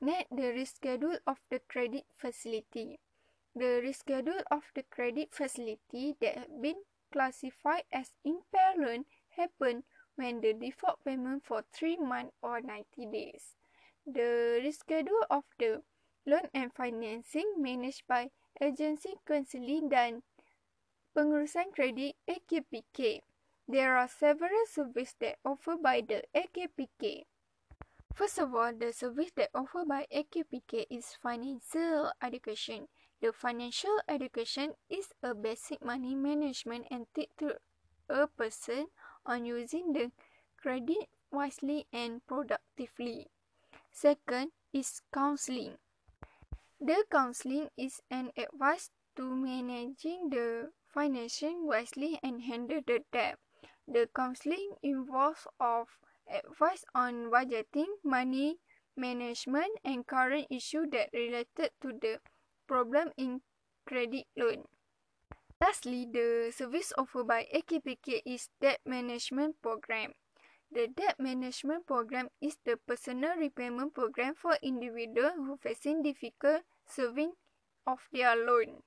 Net the reschedule of the credit facility. The reschedule of the credit facility that have been classified as impaired loan happen when the default payment for 3 months or 90 days. The reschedule of the loan and financing managed by Agency Counseling dan Pengurusan Kredit AKPK. There are several services that offered by the AKPK. First of all, the service that offered by AKPK is financial education. The financial education is a basic money management and teach to a person on using the credit wisely and productively. Second is counseling. The counseling is an advice to managing the financing wisely and handle the debt. The counseling involves of advice on budgeting, money management and current issue that related to the problem in credit loan. Lastly, the service offered by AKPK is Debt Management Program. The debt management program is the personal repayment program for individuals who facing difficult serving of their loan.